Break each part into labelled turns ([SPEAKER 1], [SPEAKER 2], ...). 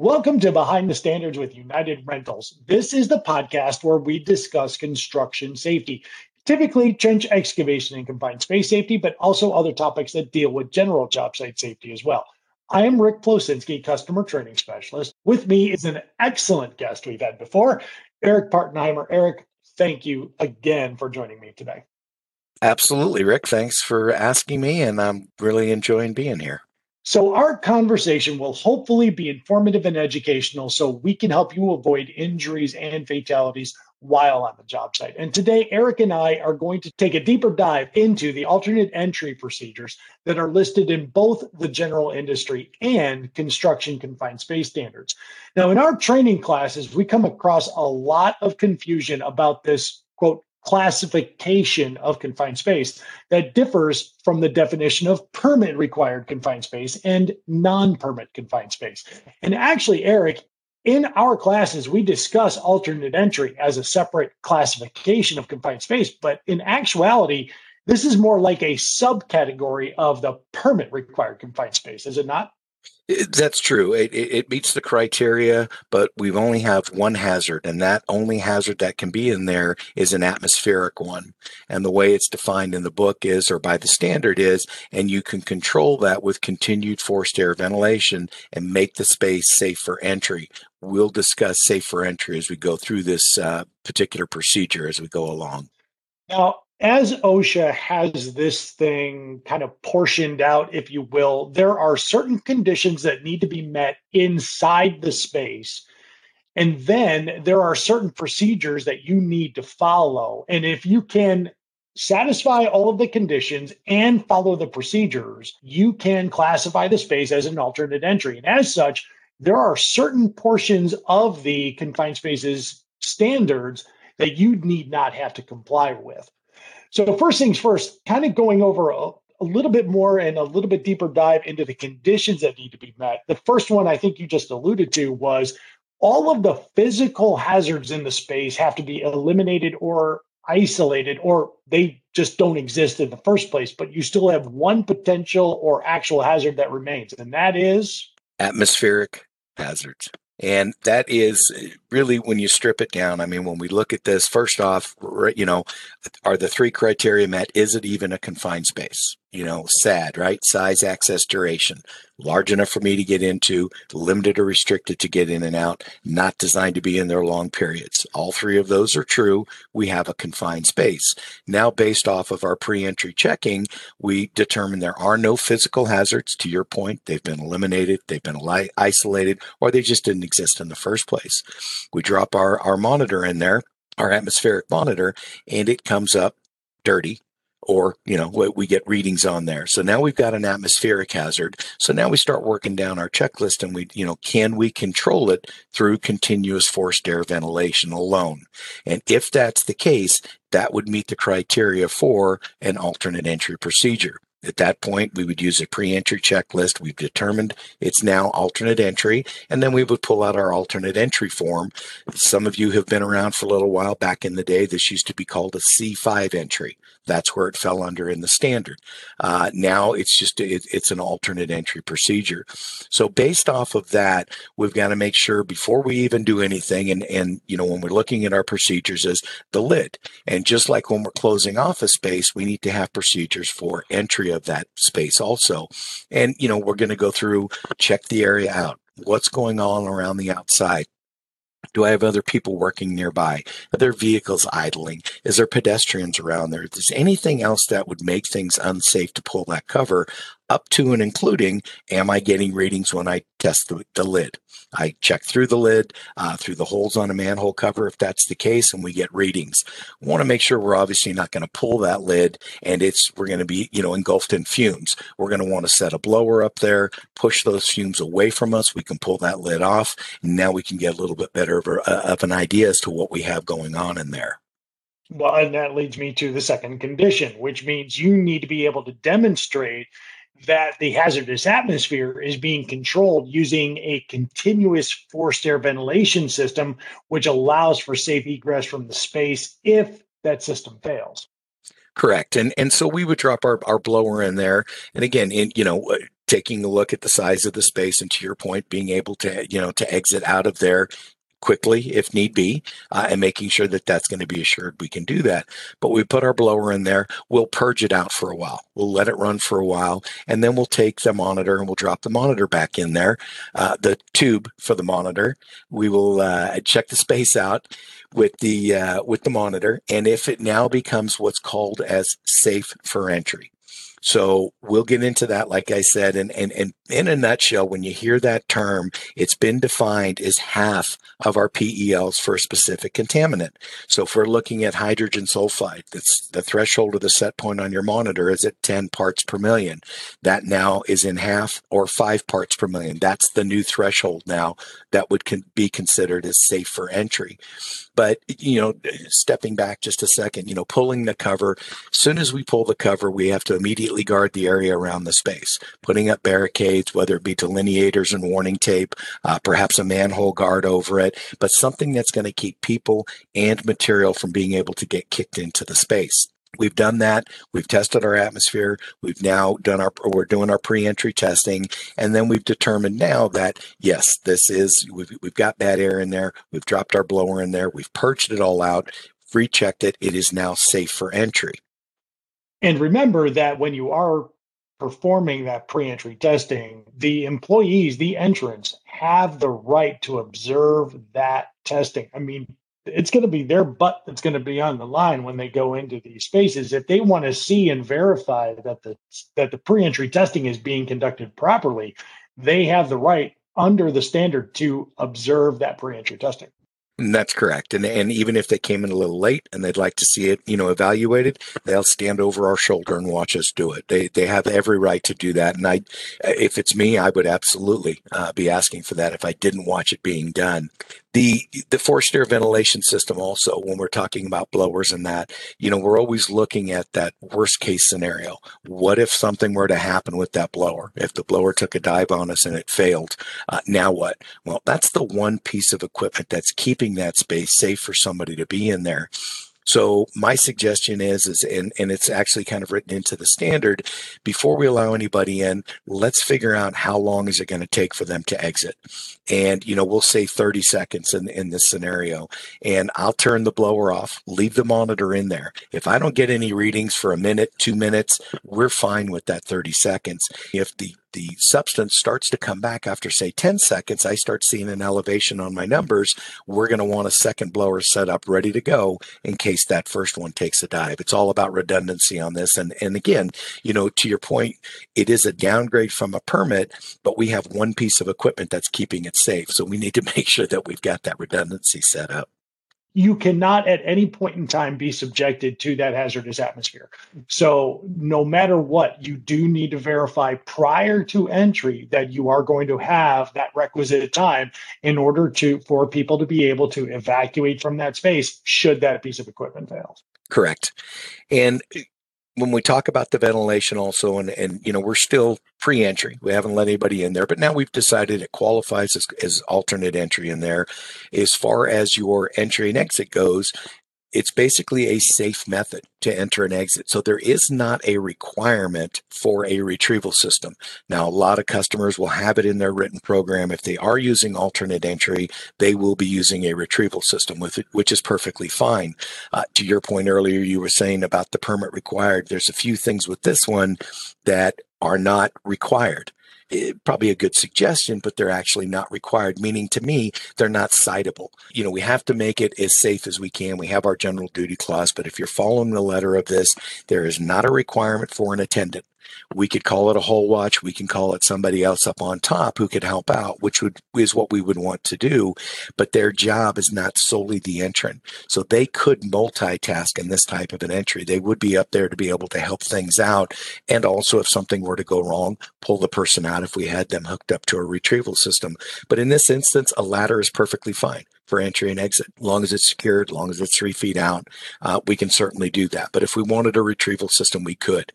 [SPEAKER 1] Welcome to Behind the Standards with United Rentals. This is the podcast where we discuss construction safety, typically trench excavation and confined space safety, but also other topics that deal with general job site safety as well. I am Rick Plosinski, customer training specialist. With me is an excellent guest we've had before, Eric Partenheimer. Eric, thank you again for joining me today.
[SPEAKER 2] Absolutely, Rick. Thanks for asking me, and I'm really enjoying being here.
[SPEAKER 1] So, our conversation will hopefully be informative and educational so we can help you avoid injuries and fatalities while on the job site. And today, Eric and I are going to take a deeper dive into the alternate entry procedures that are listed in both the general industry and construction confined space standards. Now, in our training classes, we come across a lot of confusion about this quote classification of confined space that differs from the definition of permit required confined space and non permit confined space. And actually, Eric, in our classes, we discuss alternate entry as a separate classification of confined space, but in actuality, this is more like a subcategory of the permit required confined space, is it not?
[SPEAKER 2] That's true. It, it, it, meets the criteria, but we've only have one hazard, and that only hazard that can be in there is an atmospheric one. And the way it's defined in the book is, or by the standard is, and you can control that with continued forced air ventilation and make the space safe for entry. We'll discuss safe for entry as we go through this uh, particular procedure as we go along.
[SPEAKER 1] Now, as OSHA has this thing kind of portioned out, if you will, there are certain conditions that need to be met inside the space. And then there are certain procedures that you need to follow. And if you can satisfy all of the conditions and follow the procedures, you can classify the space as an alternate entry. And as such, there are certain portions of the confined spaces standards that you need not have to comply with. So, first things first, kind of going over a, a little bit more and a little bit deeper dive into the conditions that need to be met. The first one I think you just alluded to was all of the physical hazards in the space have to be eliminated or isolated, or they just don't exist in the first place. But you still have one potential or actual hazard that remains, and that is
[SPEAKER 2] atmospheric hazards. And that is eh, really when you strip it down. I mean, when we look at this, first off, you know, are the three criteria met? Is it even a confined space? You know, SAD, right? Size, access, duration. Large enough for me to get into, limited or restricted to get in and out, not designed to be in there long periods. All three of those are true. We have a confined space. Now, based off of our pre entry checking, we determine there are no physical hazards. To your point, they've been eliminated, they've been isolated, or they just didn't exist in the first place. We drop our, our monitor in there, our atmospheric monitor, and it comes up dirty, or you know we get readings on there so now we've got an atmospheric hazard so now we start working down our checklist and we you know can we control it through continuous forced air ventilation alone and if that's the case that would meet the criteria for an alternate entry procedure at that point, we would use a pre entry checklist. We've determined it's now alternate entry, and then we would pull out our alternate entry form. Some of you have been around for a little while. Back in the day, this used to be called a C5 entry. That's where it fell under in the standard. Uh, now it's just it, it's an alternate entry procedure. So based off of that, we've got to make sure before we even do anything, and and you know when we're looking at our procedures, is the lid. And just like when we're closing off a space, we need to have procedures for entry of that space also. And you know we're going to go through check the area out. What's going on around the outside? Do I have other people working nearby? Are there vehicles idling? Is there pedestrians around there? Is there anything else that would make things unsafe to pull that cover? Up to and including am I getting readings when I test the, the lid? I check through the lid, uh, through the holes on a manhole cover if that's the case, and we get readings. We want to make sure we're obviously not going to pull that lid and it's we're going to be you know engulfed in fumes. We're going to want to set a blower up there, push those fumes away from us. We can pull that lid off, and now we can get a little bit better of, a, of an idea as to what we have going on in there.
[SPEAKER 1] Well, and that leads me to the second condition, which means you need to be able to demonstrate that the hazardous atmosphere is being controlled using a continuous forced air ventilation system, which allows for safe egress from the space if that system fails.
[SPEAKER 2] Correct. And and so we would drop our, our blower in there. And again, in you know, uh, taking a look at the size of the space and to your point being able to you know to exit out of there quickly if need be uh, and making sure that that's going to be assured we can do that. But we put our blower in there we'll purge it out for a while. We'll let it run for a while and then we'll take the monitor and we'll drop the monitor back in there uh, the tube for the monitor. We will uh, check the space out with the uh, with the monitor and if it now becomes what's called as safe for entry. So we'll get into that, like I said, and, and, and in a nutshell, when you hear that term, it's been defined as half of our PELs for a specific contaminant. So if we're looking at hydrogen sulfide, that's the threshold of the set point on your monitor is at 10 parts per million. That now is in half or five parts per million. That's the new threshold now that would con- be considered as safe for entry. But, you know, stepping back just a second, you know, pulling the cover, as soon as we pull the cover, we have to immediately guard the area around the space, putting up barricades, whether it be delineators and warning tape, uh, perhaps a manhole guard over it, but something that's going to keep people and material from being able to get kicked into the space. We've done that. We've tested our atmosphere. We've now done our, we're doing our pre-entry testing. And then we've determined now that yes, this is, we've, we've got bad air in there. We've dropped our blower in there. We've purged it all out, rechecked it. It is now safe for entry.
[SPEAKER 1] And remember that when you are performing that pre-entry testing, the employees, the entrants have the right to observe that testing. I mean, it's going to be their butt that's going to be on the line when they go into these spaces if they want to see and verify that the that the pre-entry testing is being conducted properly they have the right under the standard to observe that pre-entry testing
[SPEAKER 2] that's correct. And and even if they came in a little late and they'd like to see it, you know, evaluated, they'll stand over our shoulder and watch us do it. They they have every right to do that. And I, if it's me, I would absolutely uh, be asking for that if I didn't watch it being done the the forced air ventilation system also when we're talking about blowers and that you know we're always looking at that worst case scenario. What if something were to happen with that blower? If the blower took a dive on us and it failed uh, now what? Well that's the one piece of equipment that's keeping that space safe for somebody to be in there so my suggestion is, is and, and it's actually kind of written into the standard, before we allow anybody in, let's figure out how long is it going to take for them to exit. And, you know, we'll say 30 seconds in, in this scenario. And I'll turn the blower off, leave the monitor in there. If I don't get any readings for a minute, two minutes, we're fine with that 30 seconds. If the the substance starts to come back after say 10 seconds i start seeing an elevation on my numbers. We're going to want a second blower set up ready to go in case that first one takes a dive. It's all about redundancy on this. And and again you know to your point it is a downgrade from a permit but we have one piece of equipment that's keeping it safe. So we need to make sure that we've got that redundancy set up
[SPEAKER 1] you cannot at any point in time be subjected to that hazardous atmosphere. So, no matter what, you do need to verify prior to entry that you are going to have that requisite time in order to for people to be able to evacuate from that space should that piece of equipment fail.
[SPEAKER 2] Correct. And when we talk about the ventilation also and, and you know we're still pre-entry. We haven't let anybody in there but now we've decided it qualifies as, as alternate entry in there. As far as your entry and exit goes it's basically a safe method to enter and exit. So there is not a requirement for a retrieval system. Now, a lot of customers will have it in their written program. If they are using alternate entry, they will be using a retrieval system with it, which is perfectly fine. Uh, to your point earlier, you were saying about the permit required. There's a few things with this one that are not required eh, probably a good suggestion, but they're actually not required, meaning to me, they're not citable. You know, we have to make it as safe as we can. We have our general duty clause, but if you're following the letter of this, there is not a requirement for an attendant. We could call it a hole watch. We can call it somebody else up on top who could help out, which would is what we would want to do. But their job is not solely the entrant. So they could multitask in this type of an entry. They would be up there to be able to help things out. And also if something were to go wrong, pull the person out if we had them hooked up to a retrieval system. But in this instance, a ladder is perfectly fine for entry and exit. As long as it's secured, as long as it's three feet out, uh, we can certainly do that. But if we wanted a retrieval system, we could.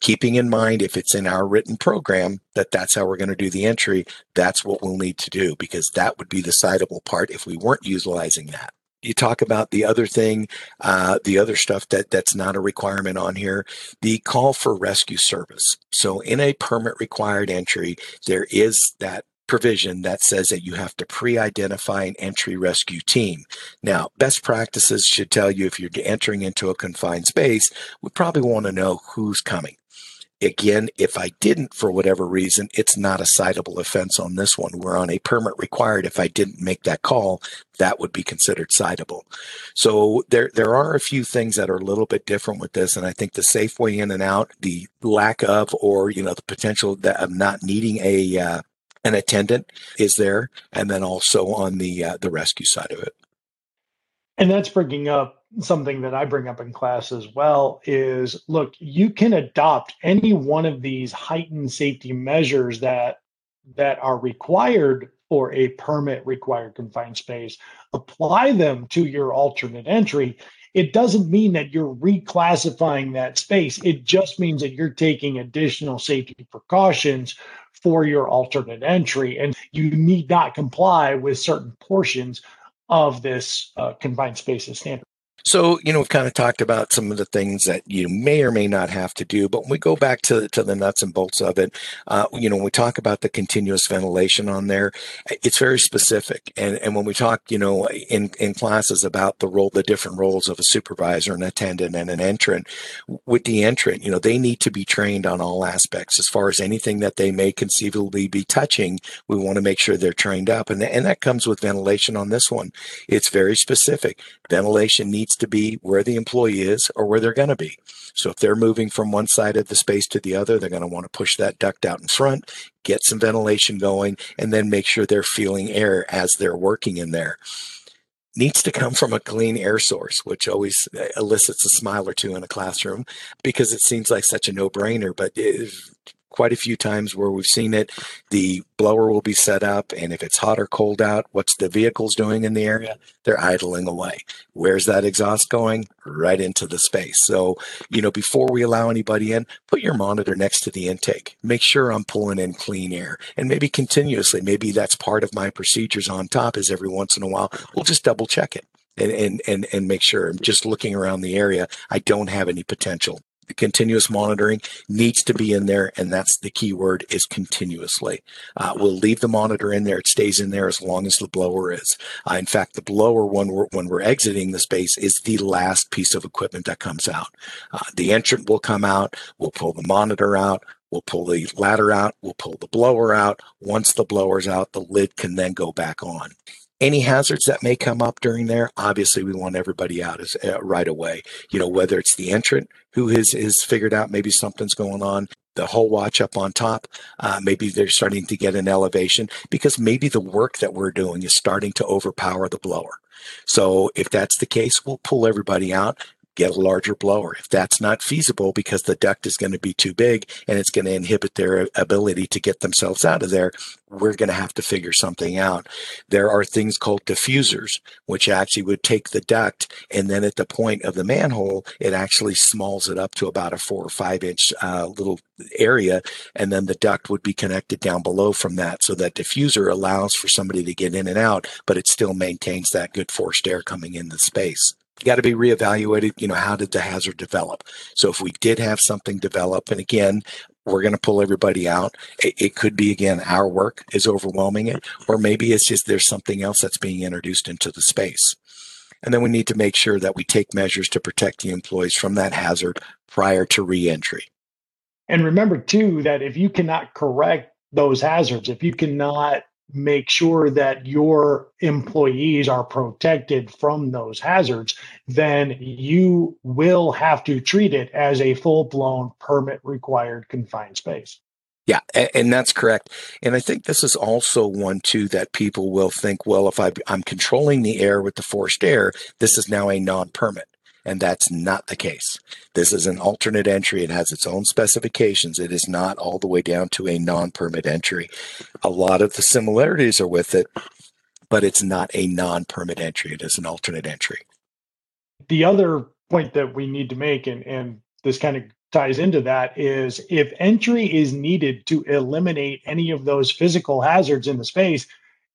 [SPEAKER 2] Keeping in mind, if it's in our written program that that's how we're going to do the entry, that's what we'll need to do because that would be the citable part if we weren't utilizing that. you talk about the other thing, uh, the other stuff that that's not a requirement on here, the call for rescue service. So in a permit required entry, there is that provision that says that you have to pre-identify an entry rescue team. Now, best practices should tell you if you're entering into a confined space, we probably want to know who's coming. Again, if I didn't for whatever reason, it's not a citable offense on this one. We're on a permit required. If I didn't make that call, that would be considered citable. So there, there are a few things that are a little bit different with this. And I think the safe way in and out, the lack of, or, you know, the potential that of not needing a, uh, an attendant is there. And then also on the, uh, the rescue side of it.
[SPEAKER 1] And that's bringing up something that I bring up in class as well is look, you can adopt any one of these heightened safety measures that that are required for a permit required confined space, apply them to your alternate entry. It doesn't mean that you're reclassifying that space. It just means that you're taking additional safety precautions for your alternate entry and you need not comply with certain portions of this uh, confined spaces standard.
[SPEAKER 2] So, you know, we've kind of talked about some of the things that you may or may not have to do, but when we go back to, to the nuts and bolts of it, uh, you know, when we talk about the continuous ventilation on there, it's very specific. And, and when we talk, you know, in, in classes about the role, the different roles of a supervisor, an attendant, and an entrant, with the entrant, you know, they need to be trained on all aspects as far as anything that they may conceivably be touching. We want to make sure they're trained up. And, and that comes with ventilation on this one. It's very specific. Ventilation needs to be where the employee is or where they're going to be. So if they're moving from one side of the space to the other, they're going to want to push that duct out in front, get some ventilation going, and then make sure they're feeling air as they're working in there. Needs to come from a clean air source, which always uh, elicits a smile or two in a classroom because it seems like such a no brainer. But quite a few times where we've seen it. The blower will be set up, and if it's hot or cold out, what's the vehicles doing in the area? They're idling away. Where's that exhaust going? Right into the space. So, you know, before we allow anybody in, put your monitor next to the intake. Make sure I'm pulling in clean air and maybe continuously. Maybe that's part of my procedures on top is every once in a while, we'll just double check it. And, and, and, and make sure I'm just looking around the area. I don't have any potential the continuous monitoring needs to be in there, and that's the key word is continuously. Uh, we'll leave the monitor in there; it stays in there as long as the blower is. Uh, in fact, the blower when we're when we're exiting the space is the last piece of equipment that comes out. Uh, the entrant will come out. We'll pull the monitor out. We'll pull the ladder out. We'll pull the blower out. Once the blower's out, the lid can then go back on any hazards that may come up during there obviously we want everybody out as, uh, right away. You know whether it's the entrant who has is figured out maybe something's going on the hole watch up on top uh, maybe they're starting to get an elevation because maybe the work that we're doing is starting to overpower the blower. So if that's the case we'll pull everybody out get a larger blower. If that's not feasible because the duct is going to be too big and it's going to inhibit their ability to get themselves out of there, we're going to have to figure something out. There are things called diffusers, which actually would take the duct and then at the point of the manhole, it actually smalls it up to about a four or five inch uh, little area. And then the duct would be connected down below from that. So that diffuser allows for somebody to get in and out, but it still maintains that good forced air coming in the space got to be reevaluated. You know, how did the hazard develop? So if we did have something develop, and again, we're going to pull everybody out. It, it, could be again our work is overwhelming it, or maybe it's just there's something else that's being introduced into the space. And then we need to make sure that we take measures to protect the employees from that hazard prior to reentry.
[SPEAKER 1] And remember too that if you cannot correct those hazards, if you cannot make sure that your employees are protected from those hazards, then you will have to treat it as a full blown permit required confined space.
[SPEAKER 2] Yeah, and that's correct. And I think this is also one too that people will think, well, if I'm controlling the air with the forced air, this is now a non-permit and that's not the case. This is an alternate entry. It has its own specifications. It is not all the way down to a non-permit entry. A lot of the similarities are with it, but it's not a non-permit entry. It is an alternate entry.
[SPEAKER 1] The other point that we need to make, and, and this kind of ties into that, is if entry is needed to eliminate any of those physical hazards in the space,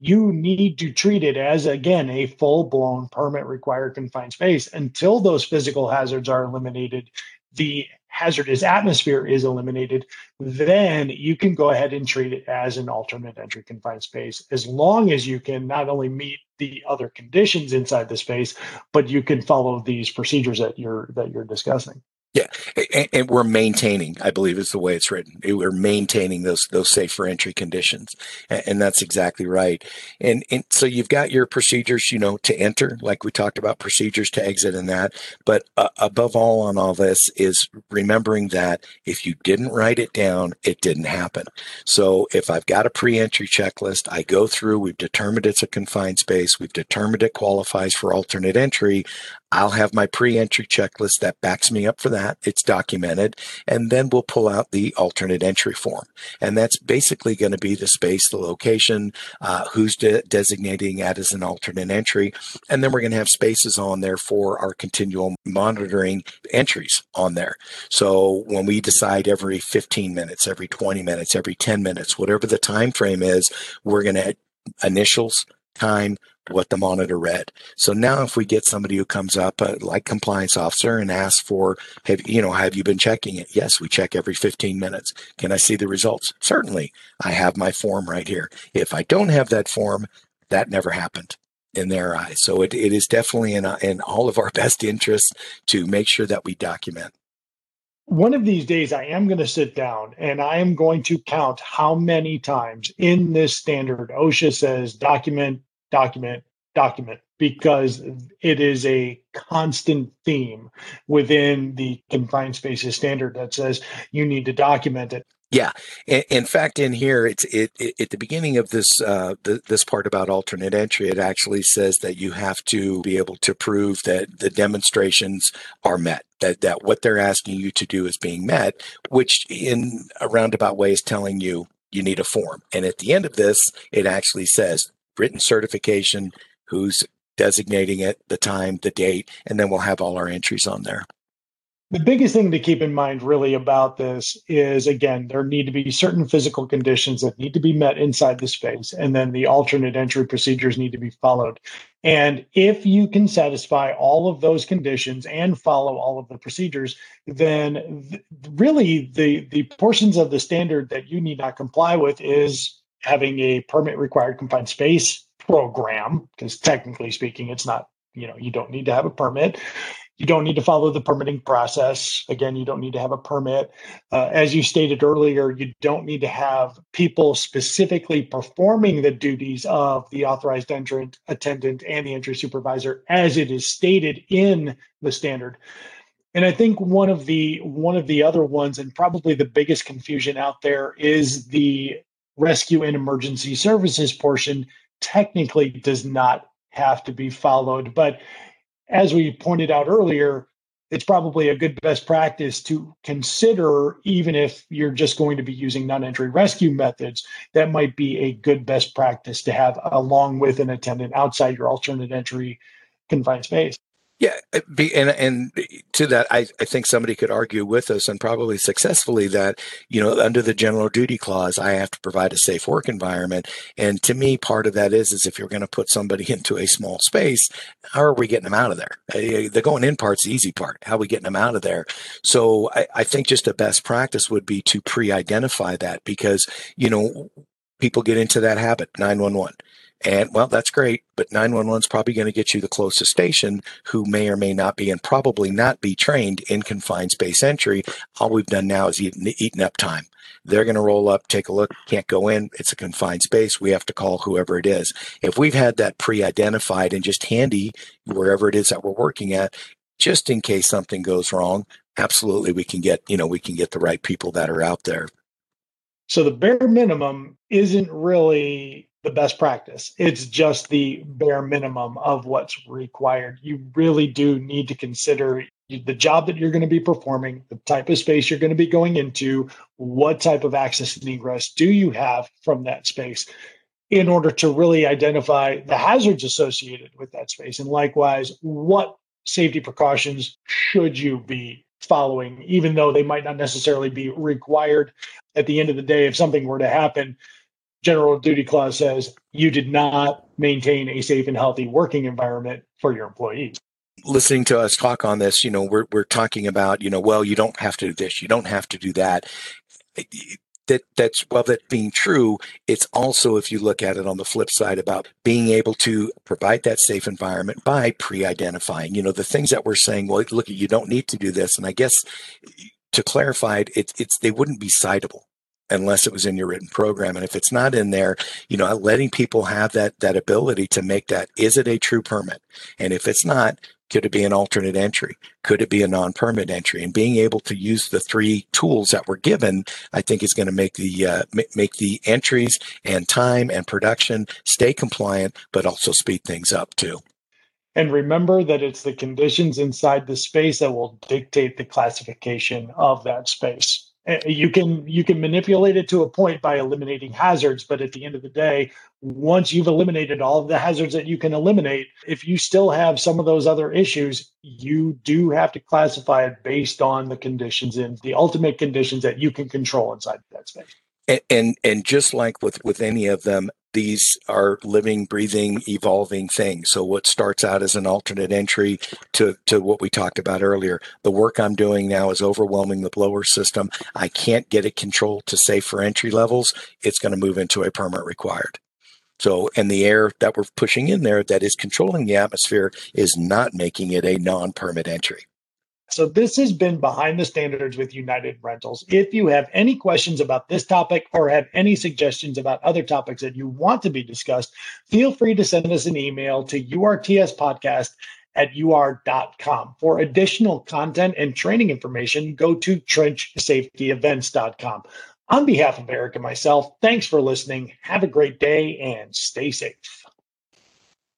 [SPEAKER 1] you need to treat it as again a full-blown permit required confined space until those physical hazards are eliminated the hazardous atmosphere is eliminated, then you can go ahead and treat it as an alternate entry confined space as long as you can not only meet the other conditions inside the space, but you can follow these procedures that you're that you're discussing.
[SPEAKER 2] Yeah, and, and, we're maintaining, I believe, is the way it's written. We're maintaining those those safe for entry conditions, and, and that's exactly right. And, and so you've got your procedures, you know, to enter, like we talked about procedures to exit and that. But uh, above all, on all this is remembering that if you didn't write it down, it didn't happen. So if I've got a pre-entry checklist, I go through. We've determined it's a confined space. We've determined it qualifies for alternate entry. I'll have my pre-entry checklist that backs me up for that. It's documented. And then we'll pull out the alternate entry form. And that's basically going to be the space, the location, uh, who's de- designating that as an alternate entry. And then we're going to have spaces on there for our continual monitoring entries on there. So when we decide every 15 minutes, every 20 minutes, every 10 minutes, whatever the time frame is, we're going to initials, time, what the monitor read. So now if we get somebody who comes up uh, like compliance officer and asks for, have, you know, have you been checking it? Yes, we check every 15 minutes. Can I see the results? Certainly. I have my form right here. If I don't have that form, that never happened in their eyes. So it, it is definitely in, in all of our best interests to make sure that we document.
[SPEAKER 1] One of these days, I am going to sit down and I am going to count how many times in this standard OSHA says document document, document, because it is a constant theme within the confined spaces standard that says you need to document it.
[SPEAKER 2] Yeah, in fact, in here, it's it, it, at the beginning of this uh, the, this part about alternate entry. It actually says that you have to be able to prove that the demonstrations are met. That that what they're asking you to do is being met, which in a roundabout way is telling you you need a form. And at the end of this, it actually says written certification, who's designating it, the time, the date, and then we'll have all our entries on there.
[SPEAKER 1] The biggest thing to keep in mind, really, about this is again, there need to be certain physical conditions that need to be met inside the space, and then the alternate entry procedures need to be followed. And if you can satisfy all of those conditions and follow all of the procedures, then th- really the, the portions of the standard that you need not comply with is having a permit required confined space program, because technically speaking, it's not, you know, you don't need to have a permit. You don't need to follow the permitting process. Again, you don't need to have a permit. Uh, as you stated earlier, you don't need to have people specifically performing the duties of the authorized entrant, attendant, and the entry supervisor as it is stated in the standard. And I think one of the one of the other ones, and probably the biggest confusion out there, is the rescue and emergency services portion technically does not have to be followed. But as we pointed out earlier, it's probably a good best practice to consider, even if you're just going to be using non entry rescue methods, that might be a good best practice to have along with an attendant outside your alternate entry confined space.
[SPEAKER 2] Yeah, uh, and and to that, I, I think somebody could argue with us, and probably successfully, that you know under the general duty clause, I have to provide a safe work environment. And to me, part of that is is if you're going to put somebody into a small space, how are we getting them out of there? The going in part's the easy part. How are we getting them out of there? So I, I think just a best practice would be to pre-identify that because you know people get into that habit. Nine one one and well, that's great, but 911 is probably going to get you the closest station who may or may not be and probably not be trained in confined space entry. All we've done now is eaten, eaten up time. They're going to roll up, take a look, can't go in. It's a confined space. We have to call whoever it is. If we've had that pre identified and just handy wherever it is that we're working at, just in case something goes wrong, absolutely we can get, you know, we can get the right people that are out there.
[SPEAKER 1] So the bare minimum isn't really the best practice. It's just the bare minimum of what's required. You really do need to consider the job that you're going to be performing, the type of space you're going to be going into, what type of access and egress do you have from that space in order to really identify the hazards associated with that space. And likewise, what safety precautions should you be following, even though they might not necessarily be required at the end of the day if something were to happen general duty clause says you did not maintain a safe and healthy working environment for your employees
[SPEAKER 2] listening to us talk on this, you know, we're we're talking about, you know, well, you don't have to do this, you don't have to do that. That that's well, that being true, it's also if you look at it on the flip side about being able to provide that safe environment by pre-identifying, you know, the things that we're saying. Well, look, you don't need to do this, and I guess to clarify, it, it's they wouldn't be citable unless it was in your written program. And if it's not in there, you know, letting people have that that ability to make that is it a true permit? And if it's not, could it be an alternate entry? Could it be a non-permit entry? And being able to use the three tools that were given, I think is going to make the uh, make the entries and time and production stay compliant, but also speed things up too.
[SPEAKER 1] And remember that it's the conditions inside the space that will dictate the classification of that space. Eh, you can you can manipulate it to a point by eliminating hazards but at the end of the day once you've eliminated all of the hazards that you can eliminate if you still have some of those other issues you do have to classify it based on the conditions in the ultimate conditions that you can control inside that space.
[SPEAKER 2] And, and and just like with with any of them these are living, breathing, evolving things. So what starts out as an alternate entry to, to what we talked about earlier, the work I'm doing now is overwhelming the blower system. I can't get it controlled to safe for entry levels. It's going to move into a permit required. So, and the air that we're pushing in there that is controlling the atmosphere is not making it a non-permit entry.
[SPEAKER 1] So this has been Behind the Standards with United Rentals. If you have any questions about this topic or have any suggestions about other topics that you want to be discussed, feel free to send us an email to urtspodcast at ur.com. For additional content and training information, go to trenchsafetyevents.com. On behalf of Eric and myself, thanks for listening. Have a great day and stay safe.